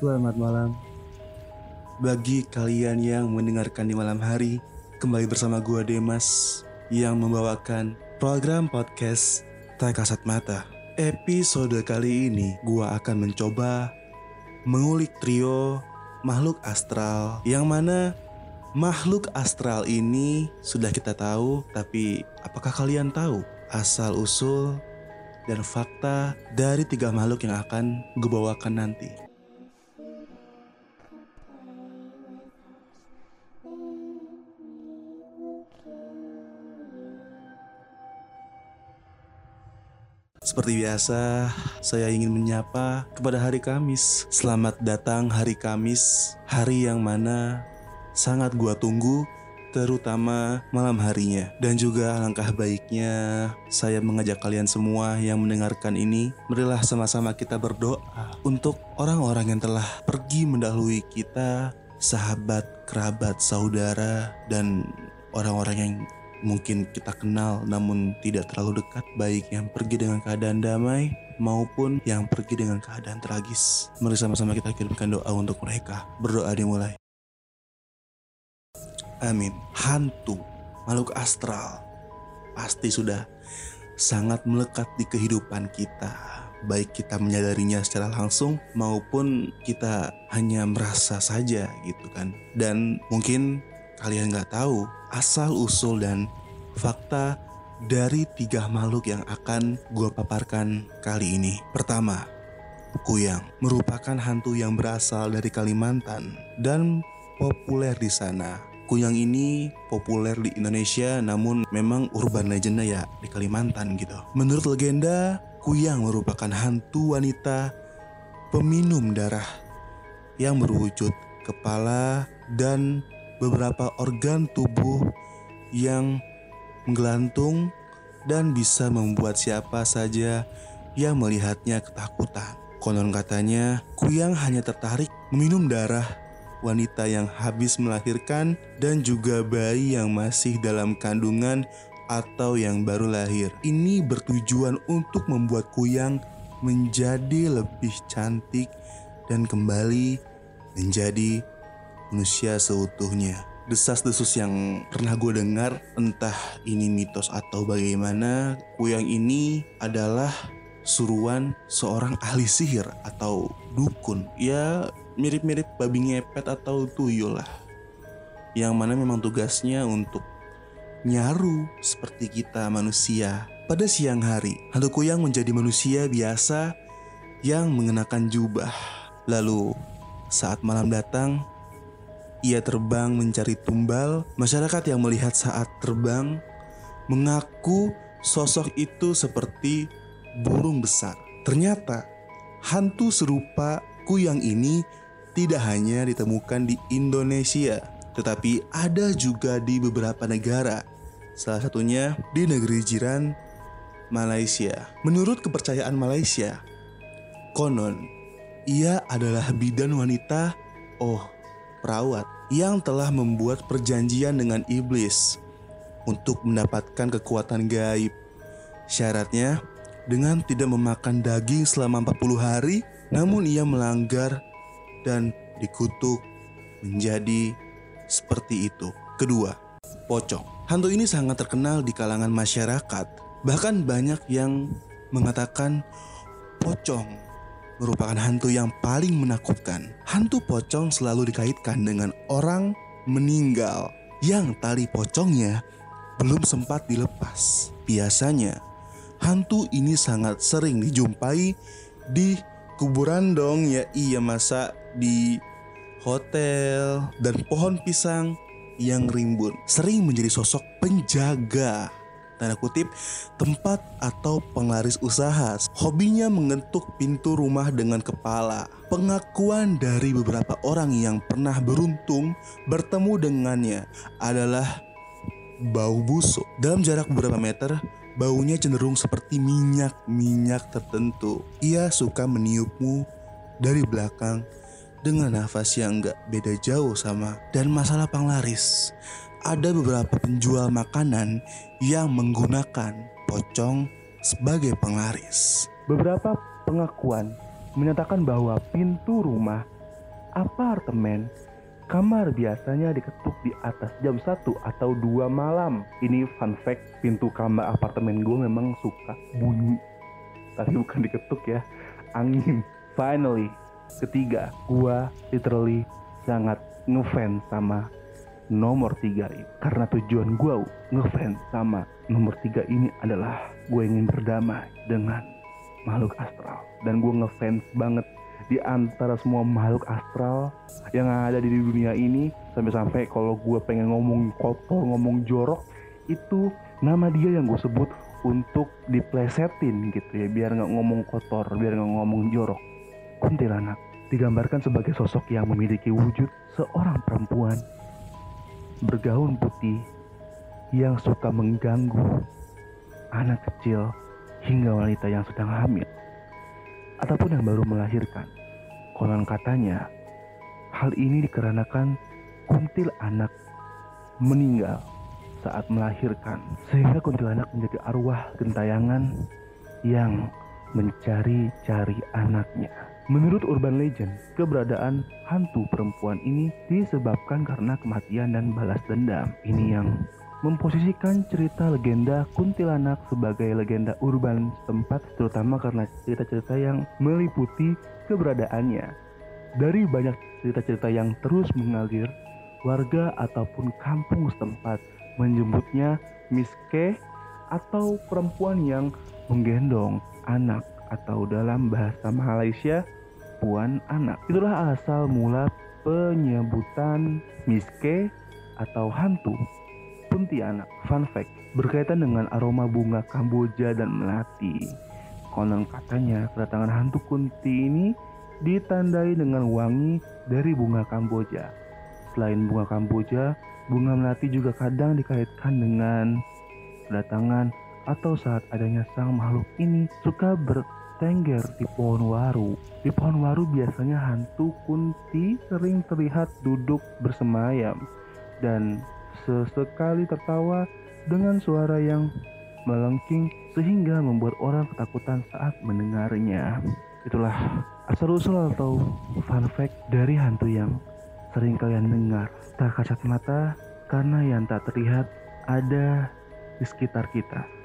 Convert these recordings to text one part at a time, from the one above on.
Selamat malam. Bagi kalian yang mendengarkan di malam hari, kembali bersama gua Demas yang membawakan program podcast Tak Kasat Mata. Episode kali ini gua akan mencoba mengulik trio makhluk astral yang mana makhluk astral ini sudah kita tahu, tapi apakah kalian tahu asal usul dan fakta dari tiga makhluk yang akan gue bawakan nanti? Seperti biasa, saya ingin menyapa kepada hari Kamis. Selamat datang hari Kamis, hari yang mana sangat gua tunggu terutama malam harinya. Dan juga langkah baiknya saya mengajak kalian semua yang mendengarkan ini, marilah sama-sama kita berdoa untuk orang-orang yang telah pergi mendahului kita, sahabat, kerabat, saudara, dan orang-orang yang mungkin kita kenal namun tidak terlalu dekat. Baik yang pergi dengan keadaan damai maupun yang pergi dengan keadaan tragis. Mari sama-sama kita kirimkan doa untuk mereka. Berdoa dimulai. Amin. Hantu makhluk astral pasti sudah sangat melekat di kehidupan kita. Baik kita menyadarinya secara langsung maupun kita hanya merasa saja gitu kan. Dan mungkin kalian nggak tahu asal usul dan fakta dari tiga makhluk yang akan gue paparkan kali ini. Pertama, Kuyang merupakan hantu yang berasal dari Kalimantan dan populer di sana. Kuyang ini populer di Indonesia namun memang urban legenda ya di Kalimantan gitu. Menurut legenda, Kuyang merupakan hantu wanita peminum darah yang berwujud kepala dan beberapa organ tubuh yang menggelantung dan bisa membuat siapa saja yang melihatnya ketakutan. Konon katanya, Kuyang hanya tertarik meminum darah wanita yang habis melahirkan dan juga bayi yang masih dalam kandungan atau yang baru lahir. Ini bertujuan untuk membuat Kuyang menjadi lebih cantik dan kembali menjadi manusia seutuhnya. Desas-desus yang pernah gue dengar entah ini mitos atau bagaimana kuyang ini adalah suruhan seorang ahli sihir atau dukun. Ya mirip-mirip babi ngepet atau tuyul lah. Yang mana memang tugasnya untuk nyaru seperti kita manusia. Pada siang hari hantu kuyang menjadi manusia biasa yang mengenakan jubah. Lalu saat malam datang ia terbang mencari tumbal. Masyarakat yang melihat saat terbang mengaku sosok itu seperti burung besar. Ternyata hantu serupa kuyang ini tidak hanya ditemukan di Indonesia, tetapi ada juga di beberapa negara. Salah satunya di negeri jiran Malaysia. Menurut kepercayaan Malaysia, konon ia adalah bidan wanita. Oh, perawat yang telah membuat perjanjian dengan iblis untuk mendapatkan kekuatan gaib. Syaratnya dengan tidak memakan daging selama 40 hari, namun ia melanggar dan dikutuk menjadi seperti itu. Kedua, pocong. Hantu ini sangat terkenal di kalangan masyarakat. Bahkan banyak yang mengatakan pocong merupakan hantu yang paling menakutkan. Hantu pocong selalu dikaitkan dengan orang meninggal yang tali pocongnya belum sempat dilepas. Biasanya, hantu ini sangat sering dijumpai di kuburan dong ya iya masa di hotel dan pohon pisang yang rimbun sering menjadi sosok penjaga tanda kutip tempat atau penglaris usaha. Hobinya mengetuk pintu rumah dengan kepala. Pengakuan dari beberapa orang yang pernah beruntung bertemu dengannya adalah bau busuk. Dalam jarak beberapa meter, baunya cenderung seperti minyak-minyak tertentu. Ia suka meniupmu dari belakang dengan nafas yang gak beda jauh sama dan masalah penglaris ada beberapa penjual makanan yang menggunakan pocong sebagai penglaris. Beberapa pengakuan menyatakan bahwa pintu rumah apartemen, kamar biasanya diketuk di atas jam 1 atau 2 malam. Ini fun fact, pintu kamar apartemen gue memang suka bunyi. Tapi bukan diketuk ya, angin. Finally, ketiga, gue literally sangat ngefans sama nomor tiga ini. Karena tujuan gue ngefans sama nomor tiga ini adalah gue ingin berdamai dengan makhluk astral. Dan gue ngefans banget di antara semua makhluk astral yang ada di dunia ini sampai-sampai kalau gue pengen ngomong kotor ngomong jorok itu nama dia yang gue sebut untuk diplesetin gitu ya biar nggak ngomong kotor biar nggak ngomong jorok kuntilanak digambarkan sebagai sosok yang memiliki wujud seorang perempuan bergaun putih yang suka mengganggu anak kecil hingga wanita yang sedang hamil ataupun yang baru melahirkan. Konon katanya, hal ini dikarenakan kuntil anak meninggal saat melahirkan, sehingga kuntilanak menjadi arwah gentayangan yang mencari-cari anaknya. Menurut urban legend, keberadaan hantu perempuan ini disebabkan karena kematian dan balas dendam. Ini yang memposisikan cerita legenda kuntilanak sebagai legenda urban setempat terutama karena cerita-cerita yang meliputi keberadaannya. Dari banyak cerita-cerita yang terus mengalir, warga ataupun kampung setempat menyebutnya miske atau perempuan yang menggendong anak atau dalam bahasa Malaysia puan anak. Itulah asal mula penyebutan miske atau hantu Kuntilanak. Fun fact, berkaitan dengan aroma bunga Kamboja dan melati. Konon katanya kedatangan hantu kunti ini ditandai dengan wangi dari bunga Kamboja. Selain bunga Kamboja, bunga melati juga kadang dikaitkan dengan kedatangan atau saat adanya sang makhluk ini suka bertengger di pohon waru. Di pohon waru biasanya hantu kunti sering terlihat duduk bersemayam dan sesekali tertawa dengan suara yang melengking sehingga membuat orang ketakutan saat mendengarnya. Itulah asal-usul atau fun fact dari hantu yang sering kalian dengar. Tak kasat mata karena yang tak terlihat ada di sekitar kita.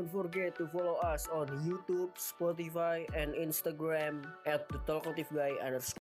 Don't forget to follow us on YouTube, Spotify, and Instagram at the Talkative Guy underscore.